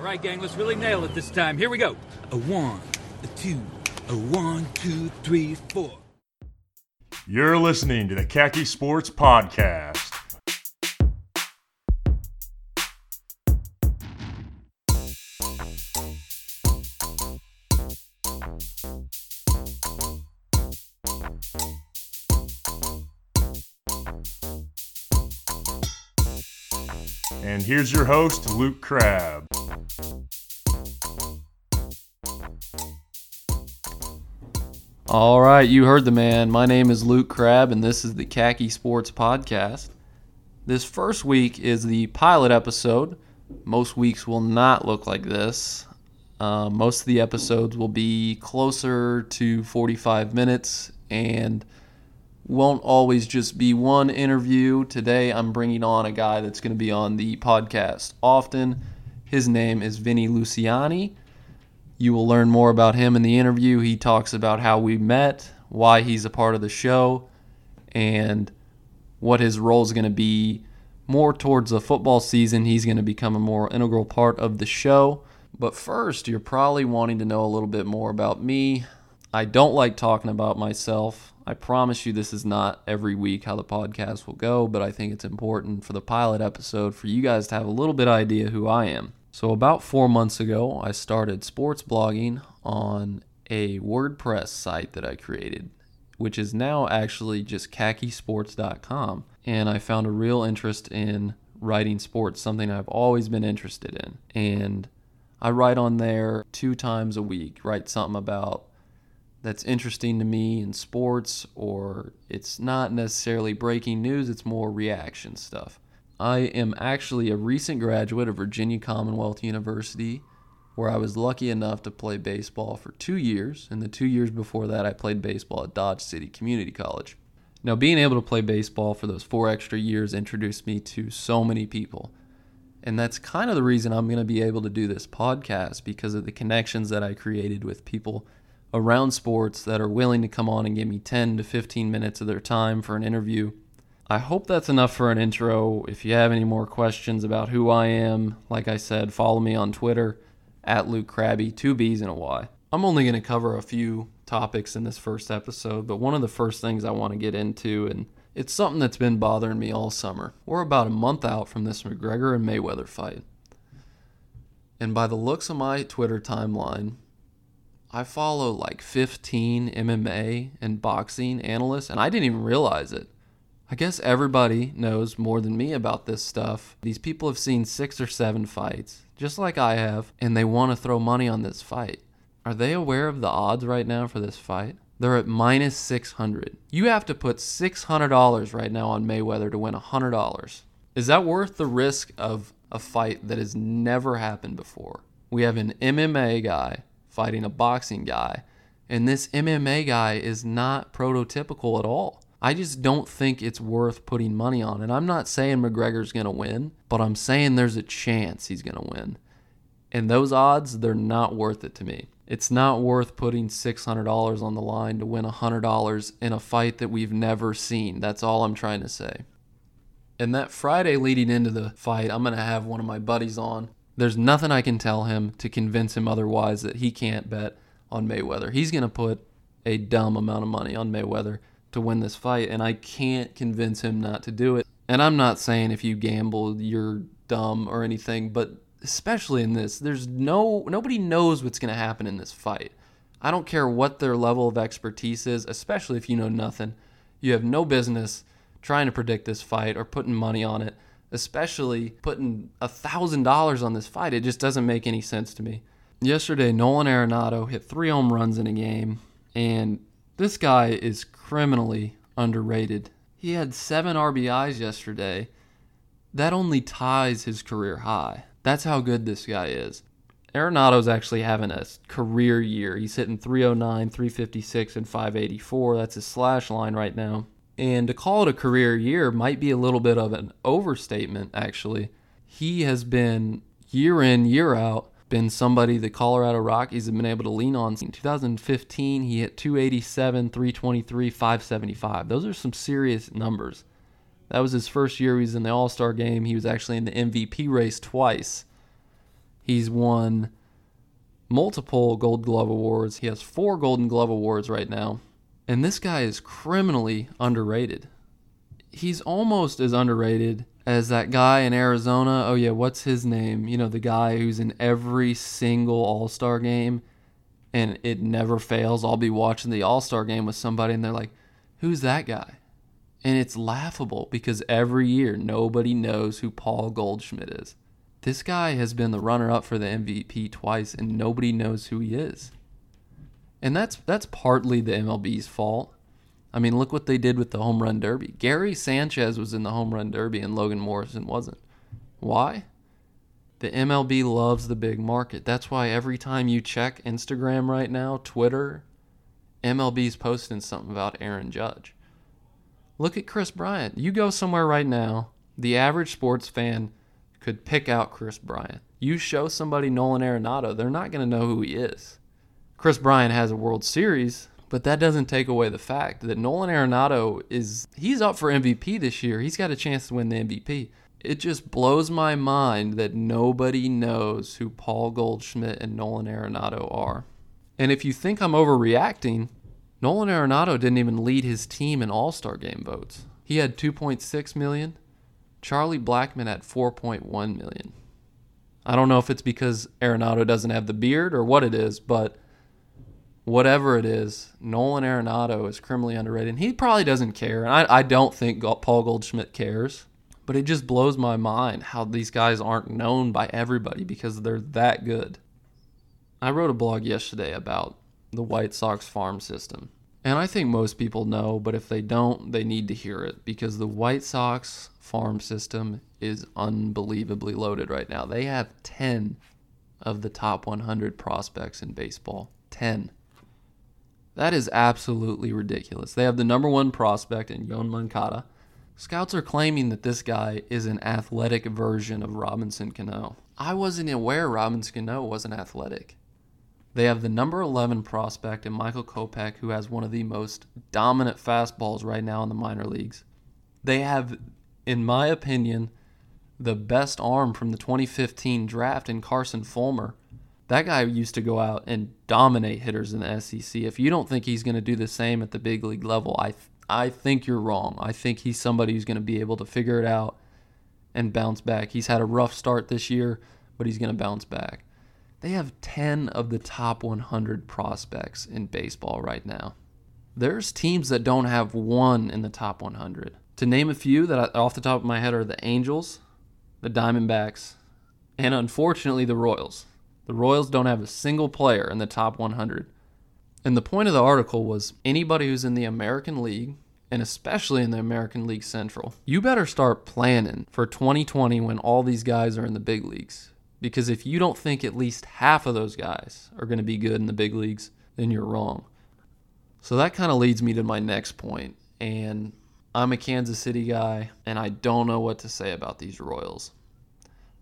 All right, gang, let's really nail it this time. Here we go. A one, a two, a one, two, three, four. You're listening to the Khaki Sports Podcast. And here's your host, Luke Crabb. All right, you heard the man. My name is Luke Crabb, and this is the Khaki Sports Podcast. This first week is the pilot episode. Most weeks will not look like this. Uh, most of the episodes will be closer to 45 minutes and won't always just be one interview. Today, I'm bringing on a guy that's going to be on the podcast often. His name is Vinny Luciani. You will learn more about him in the interview. He talks about how we met, why he's a part of the show, and what his role is going to be more towards the football season. He's going to become a more integral part of the show. But first, you're probably wanting to know a little bit more about me. I don't like talking about myself. I promise you this is not every week how the podcast will go, but I think it's important for the pilot episode for you guys to have a little bit idea who I am. So, about four months ago, I started sports blogging on a WordPress site that I created, which is now actually just khakisports.com. And I found a real interest in writing sports, something I've always been interested in. And I write on there two times a week, write something about that's interesting to me in sports, or it's not necessarily breaking news, it's more reaction stuff. I am actually a recent graduate of Virginia Commonwealth University, where I was lucky enough to play baseball for two years. And the two years before that, I played baseball at Dodge City Community College. Now, being able to play baseball for those four extra years introduced me to so many people. And that's kind of the reason I'm going to be able to do this podcast because of the connections that I created with people around sports that are willing to come on and give me 10 to 15 minutes of their time for an interview I hope that's enough for an intro. If you have any more questions about who I am, like I said, follow me on Twitter at Luke Krabby, two B's and a Y. I'm only going to cover a few topics in this first episode, but one of the first things I want to get into, and it's something that's been bothering me all summer. We're about a month out from this McGregor and Mayweather fight. And by the looks of my Twitter timeline, I follow like 15 MMA and boxing analysts, and I didn't even realize it. I guess everybody knows more than me about this stuff. These people have seen six or seven fights, just like I have, and they want to throw money on this fight. Are they aware of the odds right now for this fight? They're at minus 600. You have to put $600 right now on Mayweather to win $100. Is that worth the risk of a fight that has never happened before? We have an MMA guy fighting a boxing guy, and this MMA guy is not prototypical at all. I just don't think it's worth putting money on. And I'm not saying McGregor's going to win, but I'm saying there's a chance he's going to win. And those odds, they're not worth it to me. It's not worth putting $600 on the line to win $100 in a fight that we've never seen. That's all I'm trying to say. And that Friday leading into the fight, I'm going to have one of my buddies on. There's nothing I can tell him to convince him otherwise that he can't bet on Mayweather. He's going to put a dumb amount of money on Mayweather to win this fight, and I can't convince him not to do it. And I'm not saying if you gamble, you're dumb or anything, but especially in this, there's no nobody knows what's going to happen in this fight. I don't care what their level of expertise is, especially if you know nothing. You have no business trying to predict this fight or putting money on it, especially putting a thousand dollars on this fight. It just doesn't make any sense to me. Yesterday, Nolan Arenado hit three home runs in a game, and this guy is criminally underrated. He had seven RBIs yesterday. That only ties his career high. That's how good this guy is. Arenado's actually having a career year. He's hitting 309, 356, and 584. That's his slash line right now. And to call it a career year might be a little bit of an overstatement, actually. He has been year in, year out, been somebody the Colorado Rockies have been able to lean on. In 2015, he hit 287, 323, 575. Those are some serious numbers. That was his first year he was in the All Star game. He was actually in the MVP race twice. He's won multiple Gold Glove awards. He has four Golden Glove awards right now. And this guy is criminally underrated. He's almost as underrated as that guy in Arizona. Oh, yeah, what's his name? You know, the guy who's in every single All Star game and it never fails. I'll be watching the All Star game with somebody and they're like, who's that guy? And it's laughable because every year nobody knows who Paul Goldschmidt is. This guy has been the runner up for the MVP twice and nobody knows who he is. And that's that's partly the MLB's fault. I mean, look what they did with the home run derby. Gary Sanchez was in the home run derby and Logan Morrison wasn't. Why? The MLB loves the big market. That's why every time you check Instagram right now, Twitter, MLB's posting something about Aaron Judge. Look at Kris Bryant. You go somewhere right now, the average sports fan could pick out Kris Bryant. You show somebody Nolan Arenado, they're not going to know who he is. Kris Bryant has a World Series, but that doesn't take away the fact that Nolan Arenado is he's up for MVP this year. He's got a chance to win the MVP. It just blows my mind that nobody knows who Paul Goldschmidt and Nolan Arenado are. And if you think I'm overreacting, Nolan Arenado didn't even lead his team in All-Star game votes. He had 2.6 million. Charlie Blackmon had 4.1 million. I don't know if it's because Arenado doesn't have the beard or what it is, but whatever it is, Nolan Arenado is criminally underrated. And he probably doesn't care. And I, I don't think Paul Goldschmidt cares. But it just blows my mind how these guys aren't known by everybody because they're that good. I wrote a blog yesterday about the White Sox farm system. And I think most people know, but if they don't, they need to hear it because the White Sox farm system is unbelievably loaded right now. They have 10 of the top 100 prospects in baseball. 10. That is absolutely ridiculous. They have the number one prospect in Yoan Moncada. Scouts are claiming that this guy is an athletic version of Robinson Cano. I wasn't aware Robinson Cano wasn't athletic. They have the number 11 prospect in Michael Kopech, who has one of the most dominant fastballs right now in the minor leagues. They have, in my opinion, the best arm from the 2015 draft in Carson Fulmer. That guy used to go out and dominate hitters in the SEC. If you don't think he's going to do the same at the big league level, I th- I think you're wrong. I think he's somebody who's going to be able to figure it out and bounce back. He's had a rough start this year, but he's going to bounce back. They have 10 of the top 100 prospects in baseball right now. There's teams that don't have one in the top 100. To name a few that I, off the top of my head are the Angels, the Diamondbacks, and unfortunately the Royals. The Royals don't have a single player in the top 100. And the point of the article was anybody who's in the American League, and especially in the American League Central, you better start planning for 2020 when all these guys are in the big leagues. Because if you don't think at least half of those guys are going to be good in the big leagues, then you're wrong. So that kind of leads me to my next point. And I'm a Kansas City guy, and I don't know what to say about these Royals.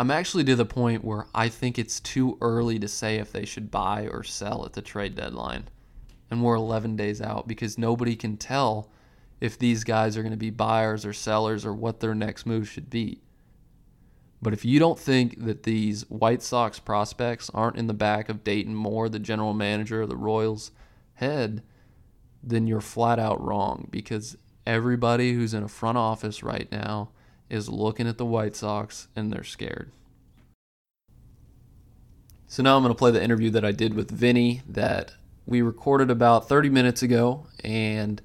I'm actually to the point where I think it's too early to say if they should buy or sell at the trade deadline. And we're 11 days out because nobody can tell if these guys are going to be buyers or sellers or what their next move should be. But if you don't think that these White Sox prospects aren't in the back of Dayton Moore, the general manager of the Royals' head, then you're flat out wrong because everybody who's in a front office right now is looking at the White Sox and they're scared. So now I'm going to play the interview that I did with Vinny that we recorded about 30 minutes ago, and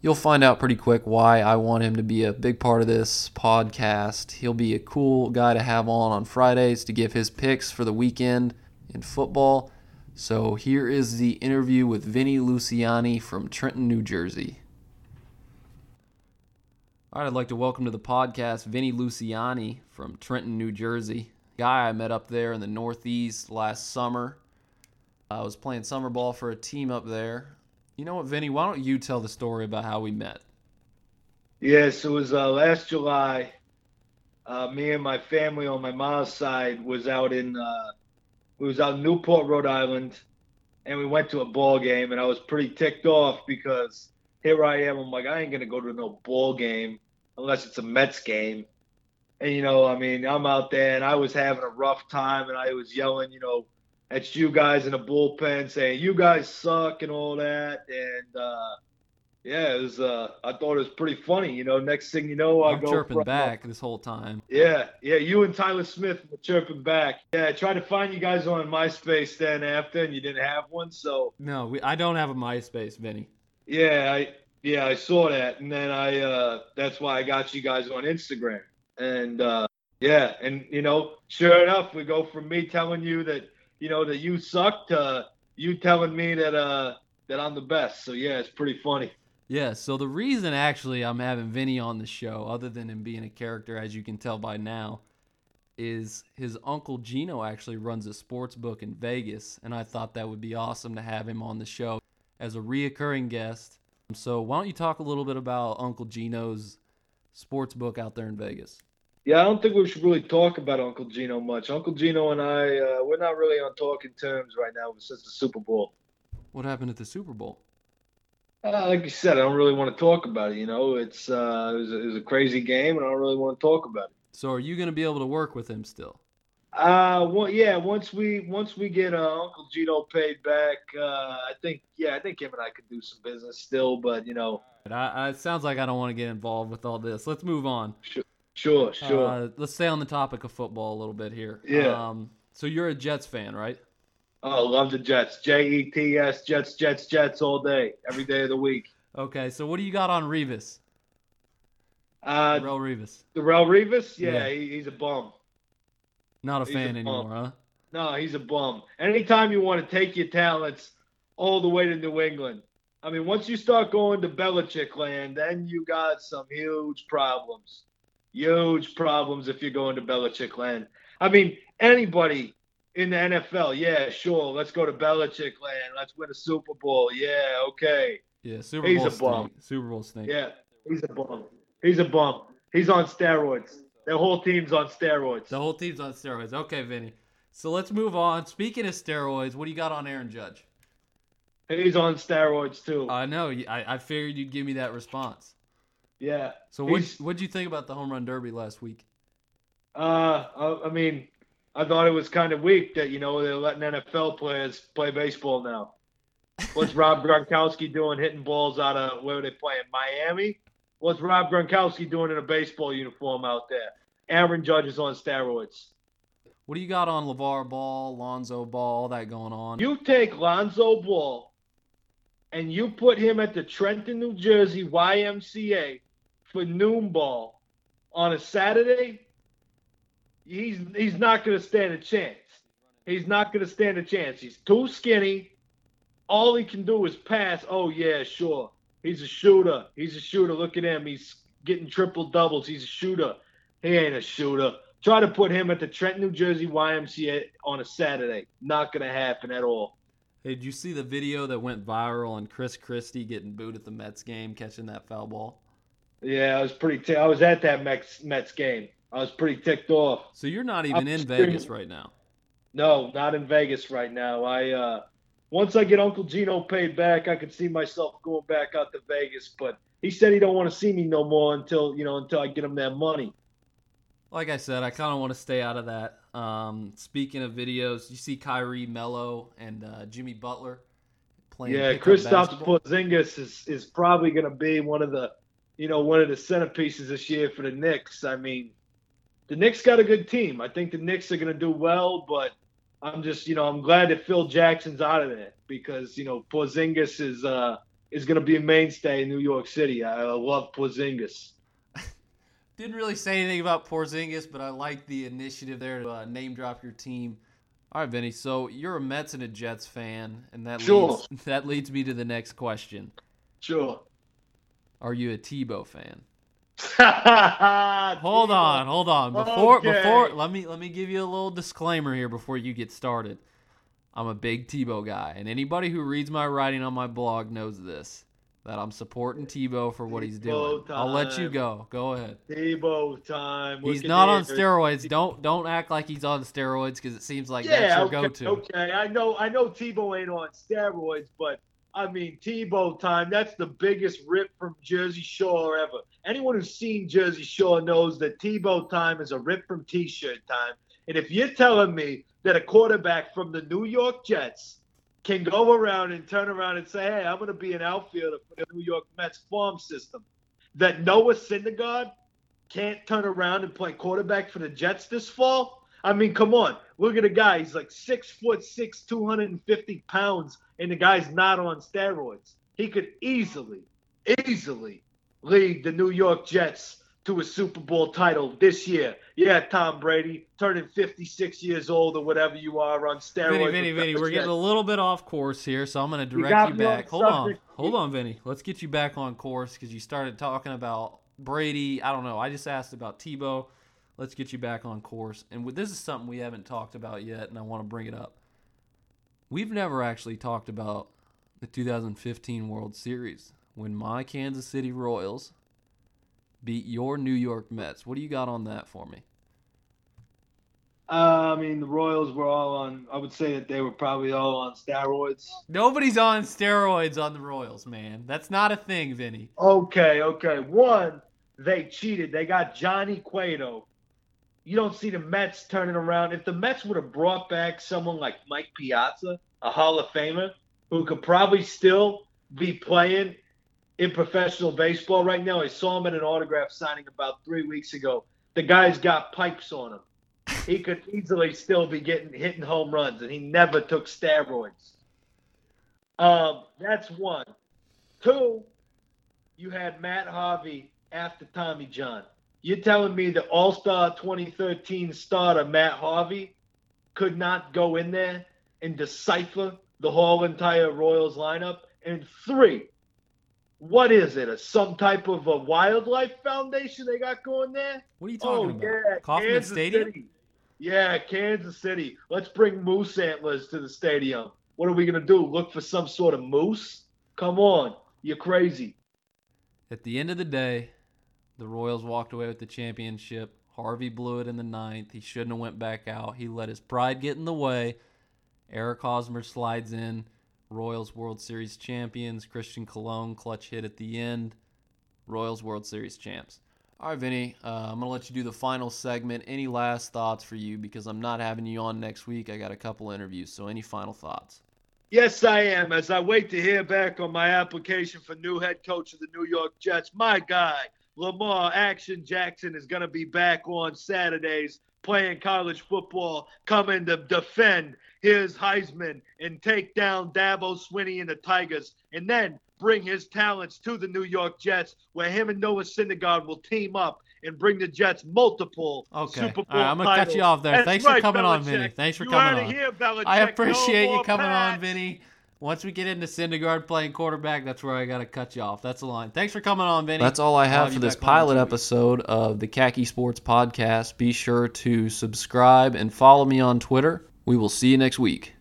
you'll find out pretty quick why I want him to be a big part of this podcast. He'll be a cool guy to have on on Fridays to give his picks for the weekend in football. So here is the interview with Vinny Luciani from Trenton, New Jersey. All right, I'd like to welcome to the podcast Vinny Luciani from Trenton, New Jersey. Guy I met up there in the Northeast last summer. I was playing summer ball for a team up there. You know what, Vinny? Why don't you tell the story about how we met? Yes, it was uh, last July. Uh, me and my family on my mom's side was out in uh, we was out in Newport, Rhode Island, and we went to a ball game, and I was pretty ticked off because here I am. I'm like, I ain't gonna go to no ball game unless it's a Mets game. And you know, I mean, I'm out there and I was having a rough time and I was yelling, you know, at you guys in the bullpen saying you guys suck and all that. And uh yeah, it was uh I thought it was pretty funny. You know, next thing you know, I I'm go chirping back this whole time. Yeah, yeah, you and Tyler Smith were chirping back. Yeah, I tried to find you guys on MySpace then after and you didn't have one, so No, we, I don't have a MySpace, Vinny. Yeah, I yeah, I saw that, and then I uh, that's why I got you guys on Instagram, and uh, yeah, and you know, sure enough, we go from me telling you that you know that you suck to you telling me that uh that I'm the best. So yeah, it's pretty funny. Yeah, so the reason actually I'm having Vinny on the show, other than him being a character, as you can tell by now, is his uncle Gino actually runs a sports book in Vegas, and I thought that would be awesome to have him on the show as a reoccurring guest. So why don't you talk a little bit about Uncle Gino's sports book out there in Vegas? Yeah, I don't think we should really talk about Uncle Gino much. Uncle Gino and I, uh, we're not really on talking terms right now since the Super Bowl. What happened at the Super Bowl? Uh, like you said, I don't really want to talk about it. You know, it's uh, it was, a, it was a crazy game, and I don't really want to talk about it. So are you going to be able to work with him still? Uh, well, yeah. Once we once we get uh, Uncle Gino paid back, uh, I think yeah, I think him and I could do some business still. But you know, I, I, it sounds like I don't want to get involved with all this. Let's move on. sure, sure. Uh, let's stay on the topic of football a little bit here. Yeah. Um, so you're a Jets fan, right? oh, love the Jets. J E T S Jets, Jets, Jets all day, every day of the week. Okay. So what do you got on Revis? Uh, Darrelle Revis. Darrelle Revis, yeah, Yeah. He, he's a bum. Not a he's fan bum. anymore, huh? No, he's a bum. Anytime you want to take your talents all the way to New England, I mean, once you start going to Belichick land, then you got some huge problems. Huge problems if you're going to Belichick land. I mean, anybody in the NFL, yeah, sure, let's go to Belichick land. Let's win a Super Bowl. Yeah, okay. Yeah. Super He's Bowl a snake. bum. Super Bowl snake. Yeah, he's a bum. He's a bum. He's on steroids. Their whole team's on steroids. The whole team's on steroids. Okay, Vinny. So let's move on. Speaking of steroids, what do you got on Aaron Judge? He's on steroids too. I know. I, I figured you'd give me that response. yeah. So what what'd you think about the home run derby last week? Uh, I, I mean, I thought it was kind of weak that you know they're letting NFL players play baseball now. What's Rob Gronkowski doing hitting balls out of where are they playing? Miami. What's Rob Gronkowski doing in a baseball uniform out there? Aaron Judge is on steroids. What do you got on LeVar Ball, Lonzo Ball, all that going on? You take Lonzo Ball and you put him at the Trenton, New Jersey YMCA for noon ball on a Saturday, he's he's not going to stand a chance. He's not going to stand a chance. He's too skinny. All he can do is pass. Oh yeah, sure. He's a shooter. He's a shooter. Look at him. He's getting triple doubles. He's a shooter. He ain't a shooter. Try to put him at the Trenton, New Jersey YMCA on a Saturday. Not going to happen at all. Hey, did you see the video that went viral on Chris Christie getting booed at the Mets game, catching that foul ball? Yeah, I was pretty. T- I was at that Mets Mets game. I was pretty ticked off. So you're not even in screaming. Vegas right now. No, not in Vegas right now. I uh, once I get Uncle Gino paid back, I could see myself going back out to Vegas. But he said he don't want to see me no more until you know until I get him that money. Like I said, I kind of want to stay out of that. Um, speaking of videos, you see Kyrie Mello and uh, Jimmy Butler playing. yeah, Kristaps. Porzingis is is probably going to be one of the you know one of the centerpieces this year for the Knicks. I mean, the Knicks got a good team. I think the Knicks are going to do well, but I'm just you know I'm glad that Phil Jackson's out of there because you know Porzingis is uh is going to be a mainstay in New York City. I, I love Porzingis. Didn't really say anything about Porzingis, but I like the initiative there to uh, name drop your team. All right, Vinny. So you're a Mets and a Jets fan, and that Sure. leads that leads me to the next question: Sure. Are you a Tebow fan? hold on, hold on. Before Okay. before let me let me give you a little disclaimer here before you get started. I'm a big Tebow guy, and anybody who reads my writing on my blog knows this. That I'm supporting Tebow for what he's doing. Tebow I'll let you go. Go ahead. Tebow time. He's not on steroids. Don't don't act like he's on steroids because it seems like that's yeah, your okay, go-to. okay. I know, I know Tebow ain't on steroids, but I mean, Tebow time, that's the biggest rip from Jersey Shore ever. Anyone who's seen Jersey Shore knows that Tebow time is a rip from t shirt time. And if you're telling me that a quarterback from the New York Jets can go around and turn around and say, hey, I'm going to be an outfielder for the New York Mets farm system, that Noah Syndergaard can't turn around and play quarterback for the Jets this fall? I mean, come on. Look at the guy. He's like six foot six, 250 pounds, and the guy's not on steroids. He could easily, easily lead the New York Jets to a Super Bowl title this year. Yeah, Tom Brady, turning 56 years old or whatever you are on steroids. Vinny, Vinny, Vinny, we're getting a little bit off course here, so I'm going to direct you, got me on back. Hold on, hold on, Vinny. Let's get you back on course because you started talking about Brady. I don't know. I just asked about Tebow. Let's get you back on course. And this is something we haven't talked about yet, and I want to bring it up. We've never actually talked about the 2015 World Series when my Kansas City Royals beat your New York Mets. What do you got on that for me? Uh, I mean, the Royals were all on, I would say that they were probably all on steroids. Nobody's on steroids on the Royals, man. That's not a thing, Vinny. Okay, okay. One, they cheated. They got Johnny Cueto. You don't see the Mets turning around. If the Mets would have brought back someone like Mike Piazza, a Hall of Famer, who could probably still be playing in professional baseball right now. I saw him at an autograph signing about three weeks ago. The guy's got pipes on him. He could easily still be getting hitting home runs, and he never took steroids. Um, that's one. Two, you had Matt Harvey after Tommy John. You're telling me the All Star 2013 starter Matt Harvey could not go in there and decipher the whole entire Royals lineup? And three, what is it? A, some type of a wildlife foundation they got going there? What are you talking oh, about? yeah, Kauffman Kansas Stadium? City. Yeah, Kansas City. Let's bring moose antlers to the stadium. What are we gonna do? Look for some sort of moose? Come on, you're crazy. At the end of the day, the Royals walked away with the championship. Harvey blew it in the ninth. He shouldn't have went back out. He let his pride get in the way. Eric Hosmer slides in. Royals World Series champions. Christian Colón clutch hit at the end. Royals World Series champs. All right, Vinny, uh, I'm going to let you do the final segment. Any last thoughts for you? Because I'm not having you on next week. I got a couple interviews. So, any final thoughts? Yes, I am. As I wait to hear back on my application for new head coach of the New York Jets, my guy, Lamar Action Jackson, is going to be back on Saturdays playing college football, coming to defend his Heisman and take down Dabo Swinney and the Tigers, and then bring his talents to the New York Jets, where him and Noah Syndergaard will team up and bring the Jets multiple Okay. Super Bowl All right, I'm going to cut you off there. That's Thanks right, for coming on, Vinny. Thanks for you coming on. Here. I No appreciate you more coming on, Vinny. Once we get into Syndergaard playing quarterback, that's where I got to cut you off. That's the line. Thanks for coming on, Vinny. That's all I I'll have for this back on in pilot episode of the Khaki Sports Podcast. Be sure to subscribe and follow me on Twitter. We will see you next week.